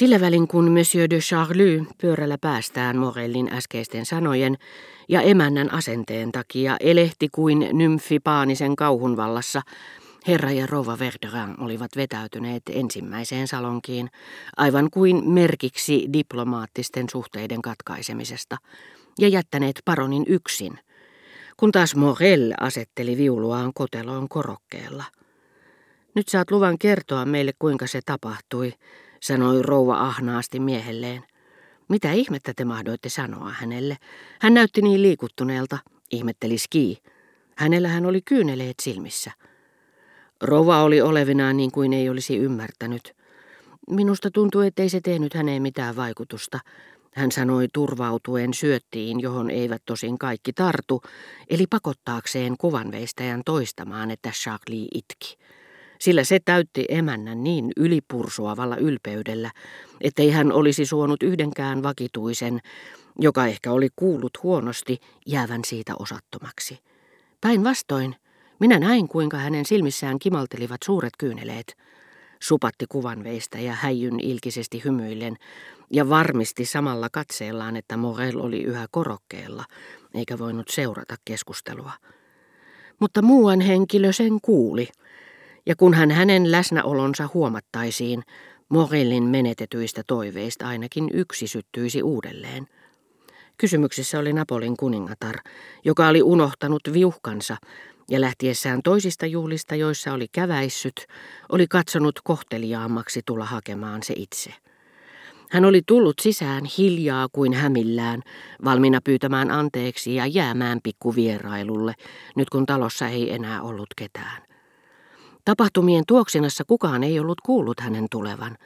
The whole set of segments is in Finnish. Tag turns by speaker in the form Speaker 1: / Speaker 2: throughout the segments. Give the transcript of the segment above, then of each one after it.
Speaker 1: Sillä välin kun Monsieur de Charlie pyörällä päästään Morellin äskeisten sanojen ja emännän asenteen takia elehti kuin nymfi paanisen kauhun vallassa, herra ja rouva Verderin olivat vetäytyneet ensimmäiseen salonkiin, aivan kuin merkiksi diplomaattisten suhteiden katkaisemisesta, ja jättäneet paronin yksin, kun taas Morel asetteli viuluaan koteloon korokkeella. Nyt saat luvan kertoa meille, kuinka se tapahtui, sanoi rouva ahnaasti miehelleen. Mitä ihmettä te mahdoitte sanoa hänelle? Hän näytti niin liikuttuneelta, ihmetteli Ski. Hänellä hän oli kyyneleet silmissä. Rouva oli olevinaan niin kuin ei olisi ymmärtänyt. Minusta tuntui, ettei se tehnyt häneen mitään vaikutusta. Hän sanoi turvautuen syöttiin, johon eivät tosin kaikki tartu, eli pakottaakseen kuvanveistäjän toistamaan, että Charlie itki sillä se täytti emännän niin ylipursuavalla ylpeydellä, ettei hän olisi suonut yhdenkään vakituisen, joka ehkä oli kuullut huonosti, jäävän siitä osattomaksi. Päinvastoin, minä näin kuinka hänen silmissään kimaltelivat suuret kyyneleet. Supatti kuvanveistä ja häijyn ilkisesti hymyillen ja varmisti samalla katseellaan, että Morel oli yhä korokkeella, eikä voinut seurata keskustelua. Mutta muuan henkilö sen kuuli – ja kun hän hänen läsnäolonsa huomattaisiin, Morellin menetetyistä toiveista ainakin yksi syttyisi uudelleen. Kysymyksessä oli Napolin kuningatar, joka oli unohtanut viuhkansa ja lähtiessään toisista juhlista, joissa oli käväissyt, oli katsonut kohteliaammaksi tulla hakemaan se itse. Hän oli tullut sisään hiljaa kuin hämillään, valmiina pyytämään anteeksi ja jäämään pikkuvierailulle, nyt kun talossa ei enää ollut ketään. Tapahtumien tuoksinassa kukaan ei ollut kuullut hänen tulevan.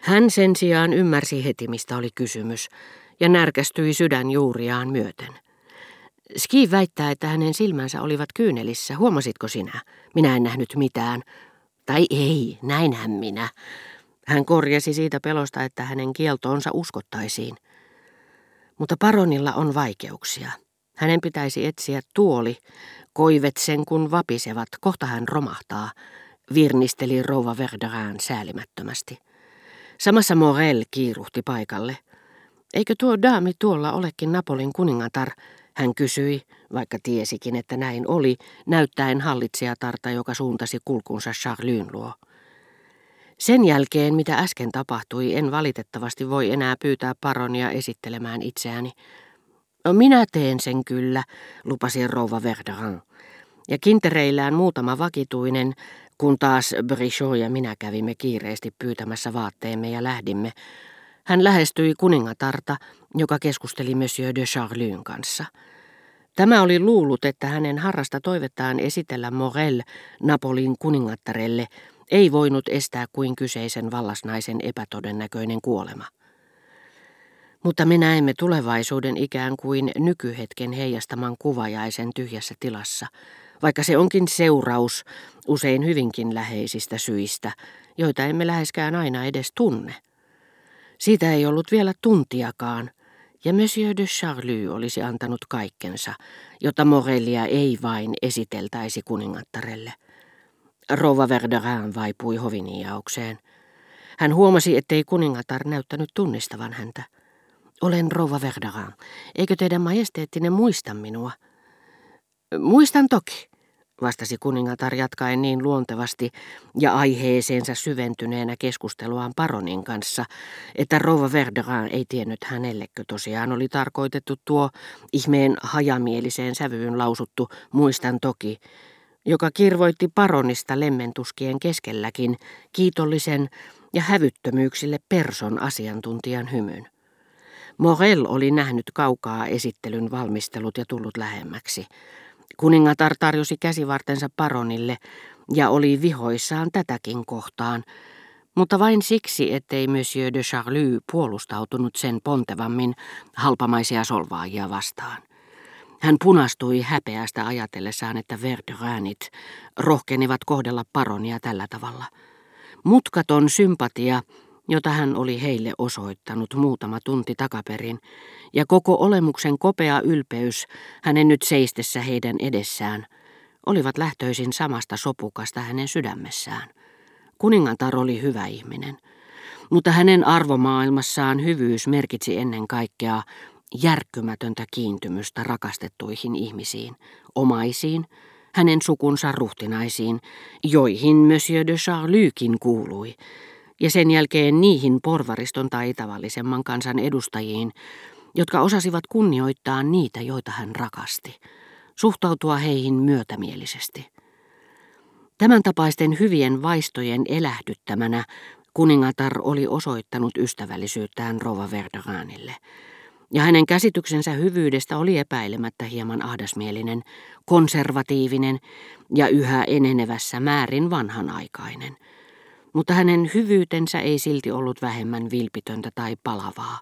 Speaker 1: Hän sen sijaan ymmärsi heti, mistä oli kysymys, ja närkästyi sydän juuriaan myöten. Ski väittää, että hänen silmänsä olivat kyynelissä. Huomasitko sinä? Minä en nähnyt mitään. Tai ei, näinhän minä. Hän korjasi siitä pelosta, että hänen kieltoonsa uskottaisiin. Mutta paronilla on vaikeuksia. Hänen pitäisi etsiä tuoli, koivet sen kun vapisevat, kohta hän romahtaa, virnisteli rouva Verderään säälimättömästi. Samassa Morel kiiruhti paikalle. Eikö tuo daami tuolla olekin Napolin kuningatar, hän kysyi, vaikka tiesikin, että näin oli, näyttäen hallitsijatarta, joka suuntasi kulkunsa Charlyn luo. Sen jälkeen, mitä äsken tapahtui, en valitettavasti voi enää pyytää paronia esittelemään itseäni. No, minä teen sen kyllä, lupasi rouva Verderin. Ja kintereillään muutama vakituinen, kun taas Brichot ja minä kävimme kiireesti pyytämässä vaatteemme ja lähdimme, hän lähestyi kuningatarta, joka keskusteli Monsieur de Charlyn kanssa. Tämä oli luullut, että hänen harrasta toivettaan esitellä Morel Napolin kuningattarelle ei voinut estää kuin kyseisen vallasnaisen epätodennäköinen kuolema. Mutta me näemme tulevaisuuden ikään kuin nykyhetken heijastaman kuvajaisen tyhjässä tilassa, vaikka se onkin seuraus usein hyvinkin läheisistä syistä, joita emme läheskään aina edes tunne. Siitä ei ollut vielä tuntiakaan, ja Monsieur de Charlie olisi antanut kaikkensa, jotta Morellia ei vain esiteltäisi kuningattarelle. Rouva Verderin vaipui hoviniaukseen. Hän huomasi, ettei kuningatar näyttänyt tunnistavan häntä. Olen rouva Verderin. Eikö teidän majesteettinen muista minua? Muistan toki, vastasi kuningatar jatkaen niin luontevasti ja aiheeseensa syventyneenä keskusteluaan paronin kanssa, että rouva Verderin ei tiennyt hänellekö tosiaan oli tarkoitettu tuo ihmeen hajamieliseen sävyyn lausuttu muistan toki, joka kirvoitti paronista lemmentuskien keskelläkin kiitollisen ja hävyttömyyksille person asiantuntijan hymyn. Morel oli nähnyt kaukaa esittelyn valmistelut ja tullut lähemmäksi. Kuningatar tarjosi käsivartensa paronille ja oli vihoissaan tätäkin kohtaan, mutta vain siksi, ettei Monsieur de Charlie puolustautunut sen pontevammin halpamaisia solvaajia vastaan. Hän punastui häpeästä ajatellessaan, että Verderanit rohkenivat kohdella paronia tällä tavalla. Mutkaton sympatia jota hän oli heille osoittanut muutama tunti takaperin, ja koko olemuksen kopea ylpeys hänen nyt seistessä heidän edessään, olivat lähtöisin samasta sopukasta hänen sydämessään. Kuningantar oli hyvä ihminen, mutta hänen arvomaailmassaan hyvyys merkitsi ennen kaikkea järkkymätöntä kiintymystä rakastettuihin ihmisiin, omaisiin, hänen sukunsa ruhtinaisiin, joihin Monsieur de Charlykin kuului, ja sen jälkeen niihin porvariston tai tavallisemman kansan edustajiin, jotka osasivat kunnioittaa niitä, joita hän rakasti, suhtautua heihin myötämielisesti. Tämän tapaisten hyvien vaistojen elähdyttämänä kuningatar oli osoittanut ystävällisyyttään Rova Verderanille, ja hänen käsityksensä hyvyydestä oli epäilemättä hieman ahdasmielinen, konservatiivinen ja yhä enenevässä määrin vanhanaikainen. Mutta hänen hyvyytensä ei silti ollut vähemmän vilpitöntä tai palavaa.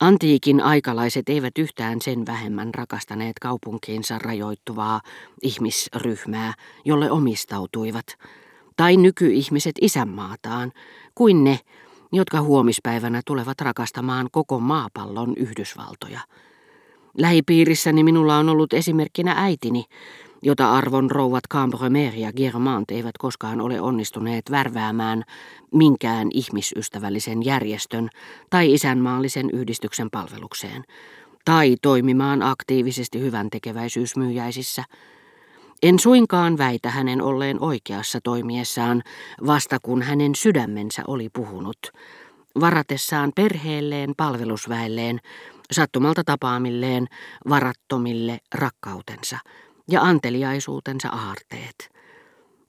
Speaker 1: Antiikin aikalaiset eivät yhtään sen vähemmän rakastaneet kaupunkiinsa rajoittuvaa ihmisryhmää, jolle omistautuivat, tai nykyihmiset isänmaataan, kuin ne, jotka huomispäivänä tulevat rakastamaan koko maapallon Yhdysvaltoja. Lähipiirissäni minulla on ollut esimerkkinä äitini, jota arvon rouvat Cambremer ja Germant eivät koskaan ole onnistuneet värväämään minkään ihmisystävällisen järjestön tai isänmaallisen yhdistyksen palvelukseen, tai toimimaan aktiivisesti hyvän tekeväisyysmyyjäisissä. En suinkaan väitä hänen olleen oikeassa toimiessaan, vasta kun hänen sydämensä oli puhunut, varatessaan perheelleen, palvelusväelleen, sattumalta tapaamilleen, varattomille rakkautensa – ja anteliaisuutensa aarteet.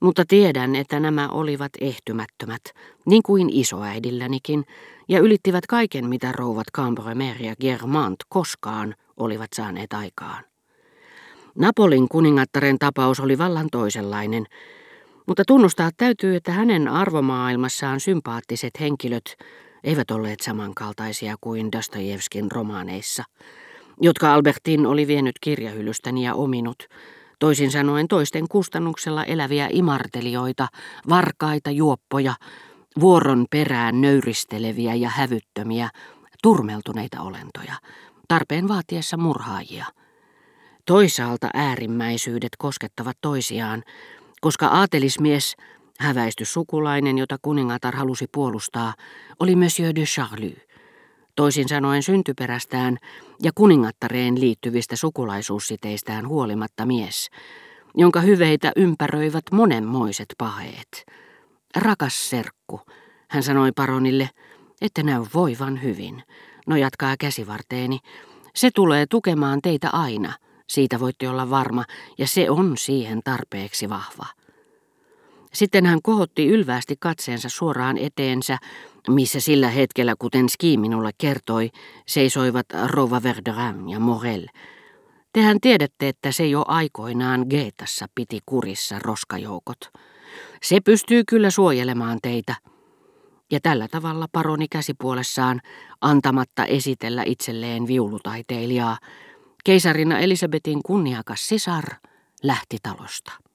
Speaker 1: Mutta tiedän, että nämä olivat ehtymättömät, niin kuin isoäidillänikin, ja ylittivät kaiken, mitä rouvat Cambremer ja Germant koskaan olivat saaneet aikaan. Napolin kuningattaren tapaus oli vallan toisenlainen, mutta tunnustaa täytyy, että hänen arvomaailmassaan sympaattiset henkilöt eivät olleet samankaltaisia kuin Dostojevskin romaaneissa – jotka Albertin oli vienyt kirjahyllystäni ja ominut, toisin sanoen toisten kustannuksella eläviä imartelijoita, varkaita, juoppoja, vuoron perään nöyristeleviä ja hävyttömiä, turmeltuneita olentoja, tarpeen vaatiessa murhaajia. Toisaalta äärimmäisyydet koskettavat toisiaan, koska aatelismies, häväisty sukulainen, jota kuningatar halusi puolustaa, oli Monsieur de Charlie toisin sanoen syntyperästään ja kuningattareen liittyvistä sukulaisuussiteistään huolimatta mies, jonka hyveitä ympäröivät monenmoiset paheet. Rakas serkku, hän sanoi paronille, että näy voivan hyvin. No jatkaa käsivarteeni. Se tulee tukemaan teitä aina, siitä voitte olla varma, ja se on siihen tarpeeksi vahva. Sitten hän kohotti ylvästi katseensa suoraan eteensä, missä sillä hetkellä, kuten Ski minulle kertoi, seisoivat Rova Verderin ja Morel. Tehän tiedätte, että se jo aikoinaan Geetassa piti kurissa roskajoukot. Se pystyy kyllä suojelemaan teitä. Ja tällä tavalla paroni käsipuolessaan, antamatta esitellä itselleen viulutaiteilijaa, keisarina Elisabetin kunniakas sisar lähti talosta.